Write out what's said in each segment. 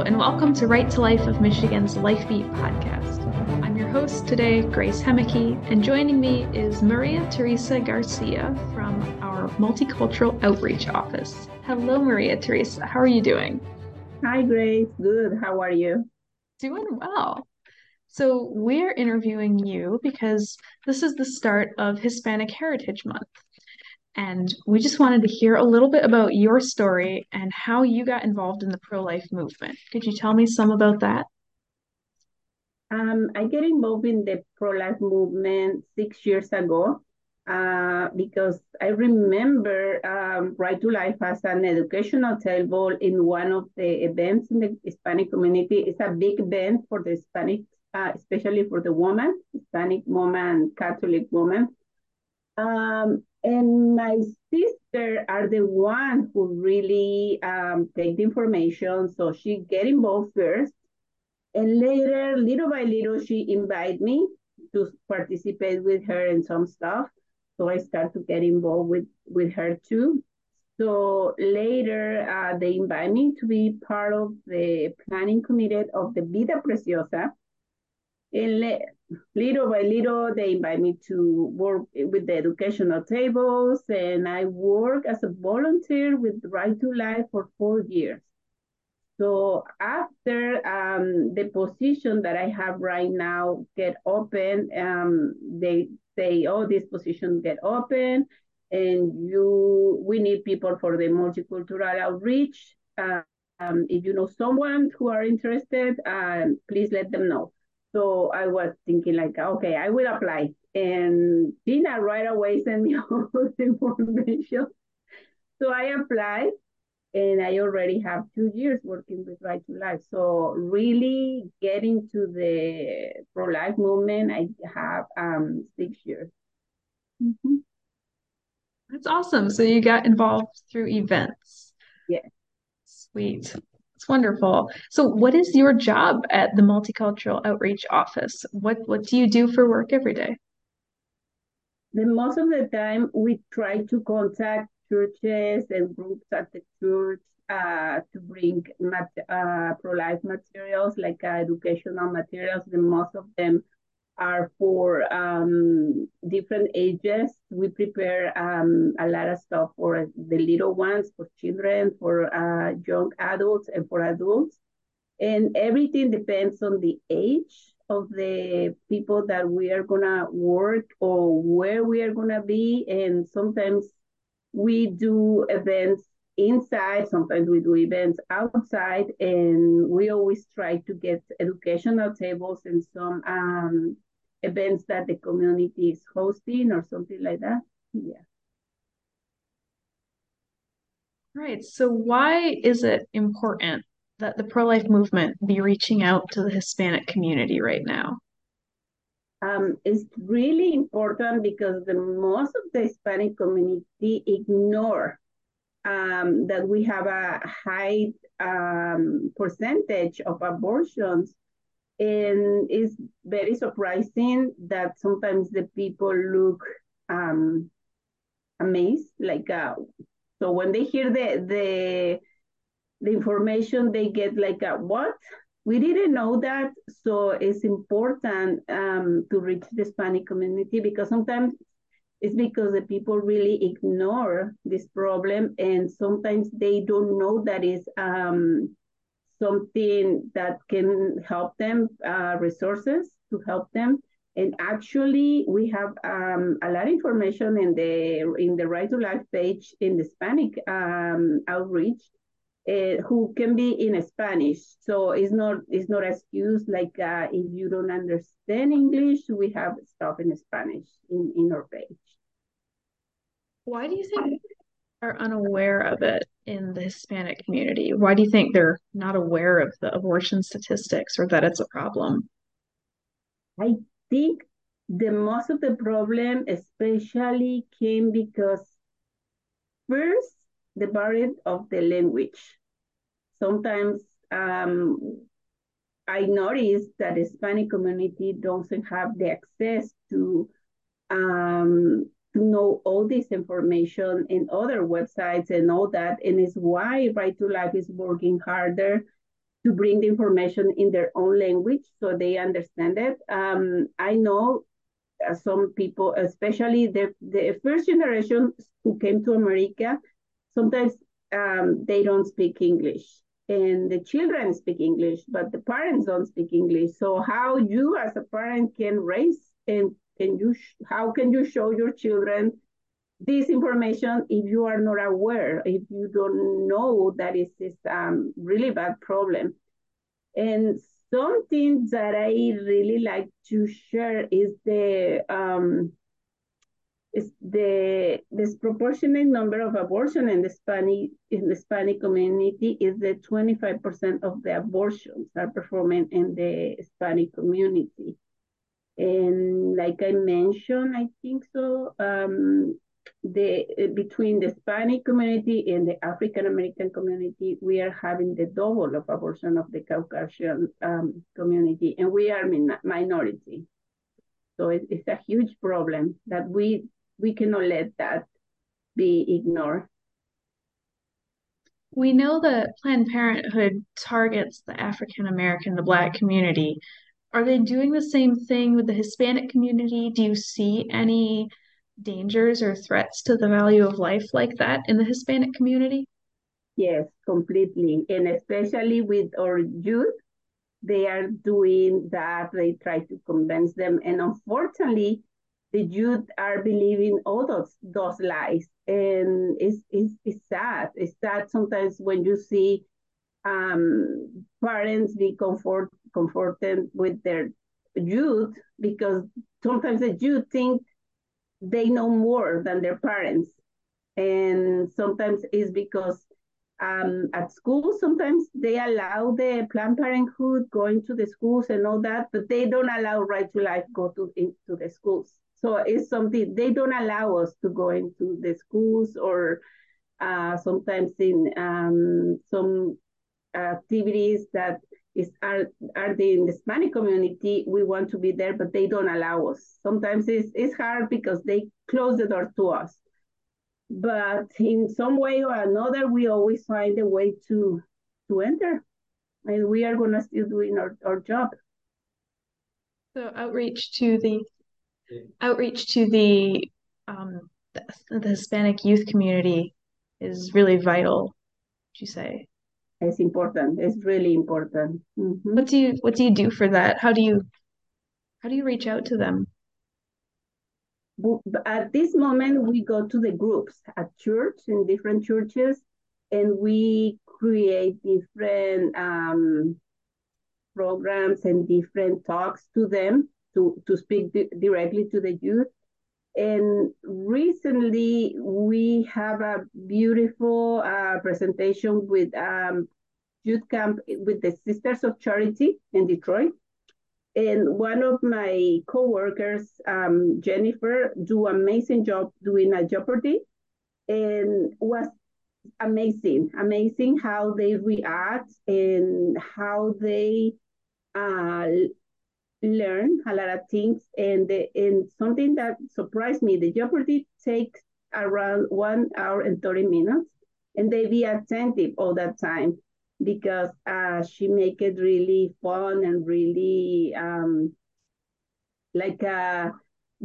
Hello, and welcome to Right to Life of Michigan's LifeBeat podcast. I'm your host today, Grace Hemeke, and joining me is Maria Teresa Garcia from our Multicultural Outreach Office. Hello, Maria Teresa. How are you doing? Hi, Grace. Good. How are you? Doing well. So, we're interviewing you because this is the start of Hispanic Heritage Month. And we just wanted to hear a little bit about your story and how you got involved in the pro life movement. Could you tell me some about that? Um, I get involved in the pro life movement six years ago uh, because I remember um, Right to Life as an educational table in one of the events in the Hispanic community. It's a big event for the Hispanic, uh, especially for the woman, Hispanic woman, Catholic woman. Um, and my sister are the one who really um, take the information. So she get involved first. And later, little by little, she invite me to participate with her in some stuff. So I start to get involved with, with her too. So later, uh, they invite me to be part of the planning committee of the Vida Preciosa. And little by little, they invite me to work with the educational tables, and I work as a volunteer with Right to Life for four years. So after um, the position that I have right now get open, um, they say, oh, this position get open, and you, we need people for the multicultural outreach. Uh, um, if you know someone who are interested, um, please let them know. So I was thinking like, okay, I will apply. And Gina right away sent me all the information. So I applied and I already have two years working with Right to Life. So really getting to the pro-life movement, I have um, six years. Mm-hmm. That's awesome. So you got involved through events. Yeah. Sweet. It's wonderful. So, what is your job at the Multicultural Outreach Office? What What do you do for work every day? The most of the time, we try to contact churches and groups at the church uh, to bring mat- uh, pro-life materials like uh, educational materials. The most of them are for um, different ages. We prepare um, a lot of stuff for the little ones, for children, for uh, young adults, and for adults. And everything depends on the age of the people that we are to work or where we are to be. And sometimes we do events inside, sometimes we do events outside, and we always try to get educational tables and some um, events that the community is hosting or something like that. Yeah. Right. So, why is it important that the pro life movement be reaching out to the Hispanic community right now? Um, it's really important because the most of the Hispanic community ignore um, that we have a high um, percentage of abortions and it's very surprising that sometimes the people look um, amazed like uh, so when they hear the the the information they get like a, what? We didn't know that so it's important um, to reach the hispanic community because sometimes it's because the people really ignore this problem and sometimes they don't know that is um, something that can help them, uh, resources to help them. And actually, we have um, a lot of information in the in the Right to Life page in the Hispanic um, outreach, uh, who can be in Spanish. So it's not it's not excuse like uh, if you don't understand English, we have stuff in Spanish in in our page. Why do you think are unaware of it in the Hispanic community? Why do you think they're not aware of the abortion statistics or that it's a problem? I think the most of the problem especially came because first the barrier of the language. Sometimes um, I noticed that the Hispanic community doesn't have the access to um, to know all this information in other websites and all that. And it's why Right to Life is working harder to bring the information in their own language so they understand it. Um, I know uh, some people, especially the, the first generation who came to America, sometimes um, they don't speak English and the children speak English, but the parents don't speak English. So how you as a parent can raise and can you how can you show your children this information if you are not aware, if you don't know that is this um, really bad problem. And something that I really like to share is the um, is the disproportionate number of abortion in the Hispanic in the Hispanic community is that 25% of the abortions are performed in the Hispanic community. And like I mentioned, I think so, um, the between the Hispanic community and the African American community, we are having the double of abortion of the Caucasian um, community, and we are min minority. So it, it's a huge problem that we we cannot let that be ignored. We know that Planned Parenthood targets the African American, the Black community. Are they doing the same thing with the Hispanic community? Do you see any dangers or threats to the value of life like that in the Hispanic community? Yes, completely. And especially with our youth, they are doing that. They try to convince them. And unfortunately, the youth are believing all those, those lies. And it's, it's, it's sad. It's sad sometimes when you see um, parents be comfort, comforted with their youth because sometimes the youth think they know more than their parents. And sometimes it's because um, at school, sometimes they allow the Planned Parenthood going to the schools and all that, but they don't allow Right to Life go to into the schools. So it's something they don't allow us to go into the schools or uh, sometimes in um, some activities that is are are they in the Hispanic community. We want to be there, but they don't allow us. Sometimes it's it's hard because they close the door to us. But in some way or another, we always find a way to to enter, and we are gonna still doing our, our job. So outreach to the outreach to the um the, the Hispanic youth community is really vital. Would you say? It's important. It's really important. Mm-hmm. What do you What do you do for that? How do you How do you reach out to them? At this moment, we go to the groups at church in different churches, and we create different um, programs and different talks to them to to speak di directly to the youth. And recently, we have a beautiful uh, presentation with um, youth camp with the Sisters of Charity in Detroit. And one of my coworkers, um, Jennifer, do amazing job doing a Jeopardy, and was amazing, amazing how they react and how they uh, learn a lot of things. And, the, and something that surprised me, the Jeopardy takes around one hour and 30 minutes, and they be attentive all that time because uh, she make it really fun and really um, like uh,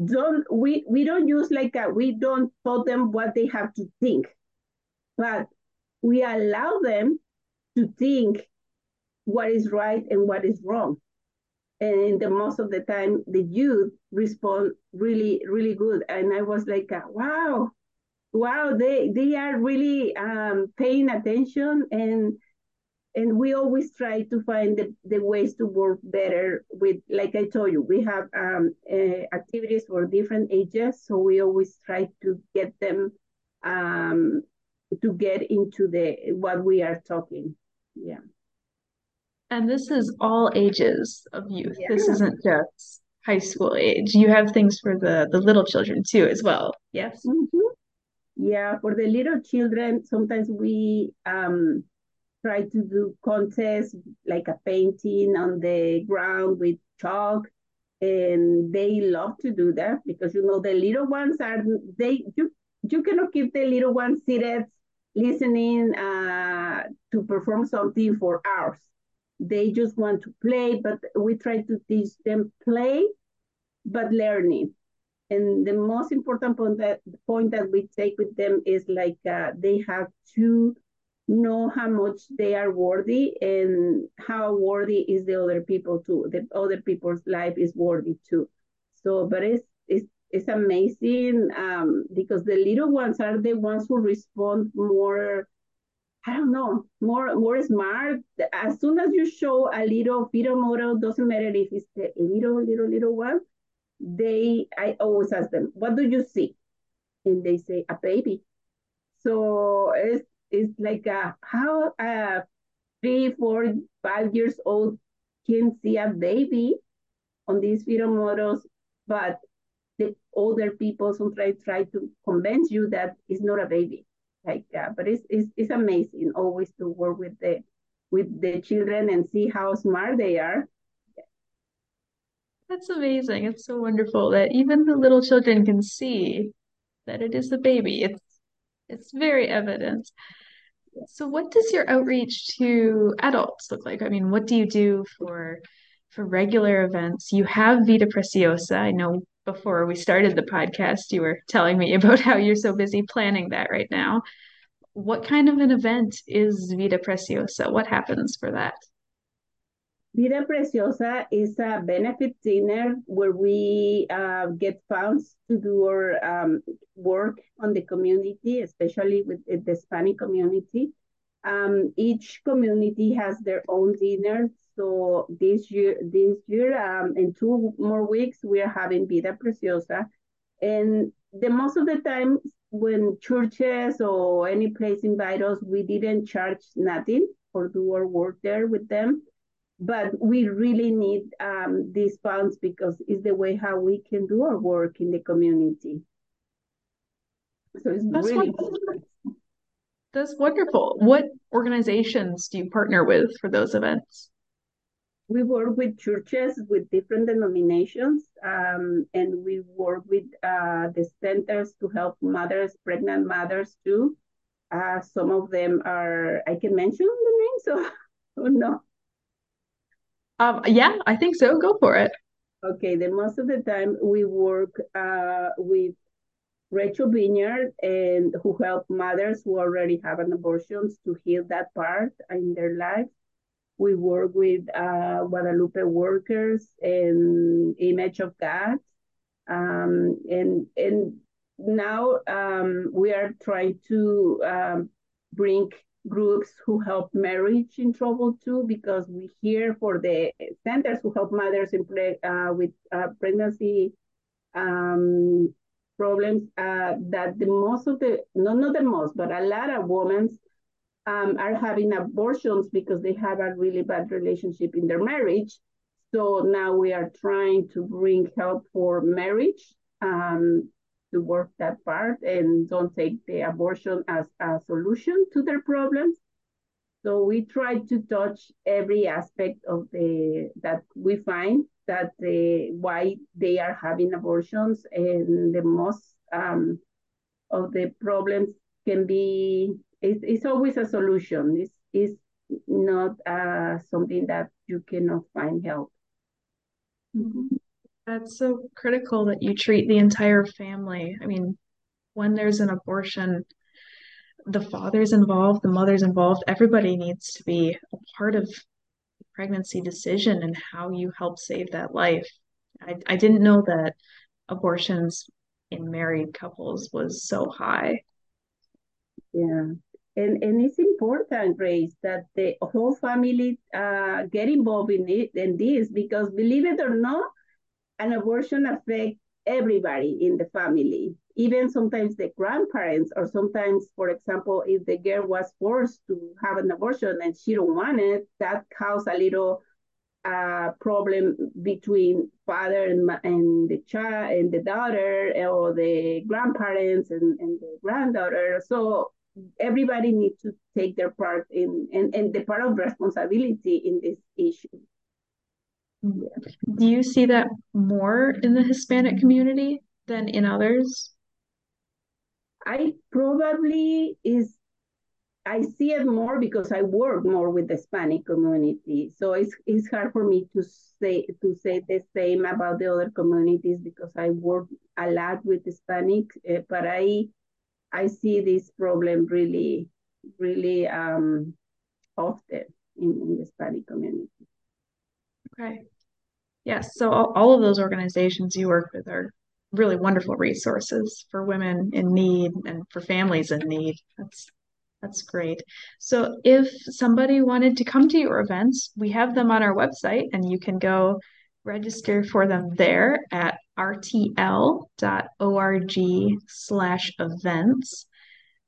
don't we we don't use like a, we don't tell them what they have to think, but we allow them to think what is right and what is wrong and the most of the time the youth respond really really good. And i was like uh, wow wow they they are really um, paying attention. And and we always try to find the, the ways to work better with like i told you we have um, uh, activities for different ages. So we always try to get them um, to get into the what we are talking and this is all ages of youth. Yeah. This isn't just high school age. You have things for the the little children too as well. Yes. Mm-hmm. Yeah, for the little children, sometimes we um try to do contests like a painting on the ground with chalk and they love to do that because you know the little ones are they you you cannot keep the little ones seated listening uh, to perform something for hours they just want to play, but we try to teach them play, but learning. And the most important point that point that we take with them is like uh, they have to know how much they are worthy and how worthy is the other people too. The other people's life is worthy too. So, but it's it's it's amazing um, because the little ones are the ones who respond more I don't know, more more smart. As soon as you show a little fetal model, doesn't matter if it's a little, little, little one, they I always ask them, what do you see? And they say a baby. So it's it's like a, how a three, four, five years old can see a baby on these fetal models, but the older people sometimes try to convince you that it's not a baby like uh, but it's, it's it's amazing always to work with the with the children and see how smart they are That's amazing. It's so wonderful that even the little children can see that it is a baby. It's it's very evident. So what does your outreach to adults look like? I mean, what do you do for for regular events? You have Vida Preciosa. I know before we started the podcast, you were telling me about how you're so busy planning that right now. What kind of an event is Vida Preciosa? What happens for that? Vida Preciosa is a benefit dinner where we uh, get funds to do our um, work on the community, especially with the Hispanic community. Um, each community has their own dinner. So this year, this year, um, in two more weeks, we are having Vida Preciosa, and the most of the time when churches or any place invite us, we didn't charge nothing or do our work there with them but we really need um, these funds because it's the way how we can do our work in the community. So it's That's really wonderful. That's wonderful. What organizations do you partner with for those events? We work with churches with different denominations, um, and we work with uh, the centers to help mothers, pregnant mothers too. Uh, some of them are, I can mention the names, or, or no? Um, yeah, I think so. Go for it. Okay, the most of the time we work uh, with Rachel Vineyard and who help mothers who already have an abortions to heal that part in their life. We work with uh, Guadalupe workers and Image of God. Um, and and now um, we are trying to um, bring groups who help marriage in trouble too, because we hear for the centers who help mothers in uh, with uh, pregnancy um, problems uh, that the most of the, no, not the most, but a lot of women um, are having abortions because they have a really bad relationship in their marriage. So now we are trying to bring help for marriage um, to work that part and don't take the abortion as a solution to their problems. So we try to touch every aspect of the that we find that the why they are having abortions and the most um, of the problems can be it's, it's always a solution. It's, it's not uh, something that you cannot find help. Mm -hmm. That's so critical that you treat the entire family. I mean, when there's an abortion, the father's involved, the mother's involved, everybody needs to be a part of the pregnancy decision and how you help save that life. I, I didn't know that abortions in married couples was so high. Yeah. And, and it's important, Grace, that the whole family uh, get involved in it in this because believe it or not, an abortion affects everybody in the family, even sometimes the grandparents, or sometimes, for example, if the girl was forced to have an abortion and she don't want it, that cause a little uh, problem between father and, and the child and the daughter or the grandparents and, and the granddaughter. So everybody needs to take their part in and, and the part of responsibility in this issue. Do you see that more in the Hispanic community than in others? I probably is I see it more because I work more with the Hispanic community. So it's it's hard for me to say to say the same about the other communities because I work a lot with Hispanic, uh, but I I see this problem really really um, often in, in the Hispanic community. Okay. Yes. So all, all of those organizations you work with are really wonderful resources for women in need and for families in need. That's that's great. So if somebody wanted to come to your events, we have them on our website and you can go register for them there at rtl.org slash events.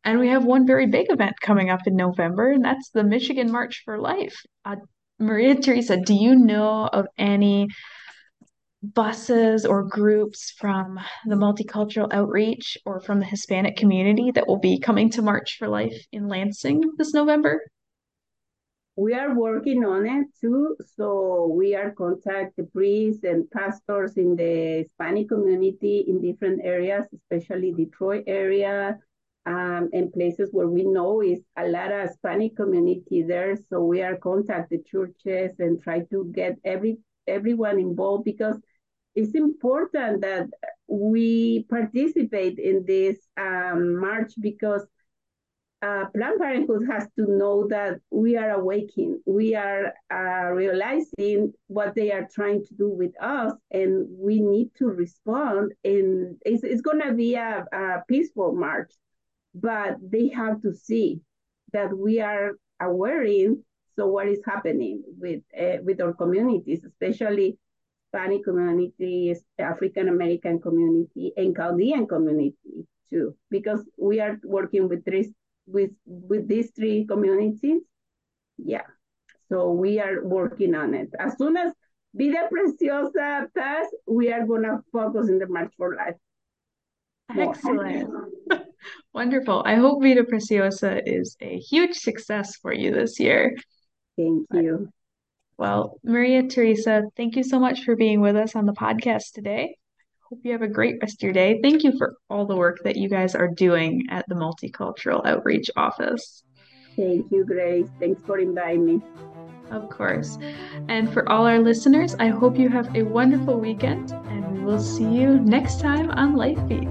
And we have one very big event coming up in November, and that's the Michigan March for Life. Uh, Maria Teresa, do you know of any buses or groups from the multicultural outreach or from the Hispanic community that will be coming to March for Life in Lansing this November? We are working on it too. So we are contacting the priests and pastors in the Hispanic community in different areas, especially Detroit area, um, and places where we know is a lot of Hispanic community there. So we are contact the churches and try to get every everyone involved because it's important that we participate in this um, march because uh, Planned Parenthood has to know that we are awakening, we are uh, realizing what they are trying to do with us, and we need to respond. And it's, it's going to be a, a peaceful march, but they have to see that we are aware so what is happening with uh, with our communities, especially Hispanic community, African American community, and Chaldean community too, because we are working with with with these three communities. Yeah, so we are working on it. As soon as Vida Preciosa pass, we are gonna focus in the March for Life. Excellent. Wonderful. I hope Vida Preciosa is a huge success for you this year. Thank you. Well, Maria Teresa, thank you so much for being with us on the podcast today. Hope you have a great rest of your day. Thank you for all the work that you guys are doing at the Multicultural Outreach Office. Thank you, Grace. Thanks for inviting me. Of course. And for all our listeners, I hope you have a wonderful weekend, and we will see you next time on Life Beat.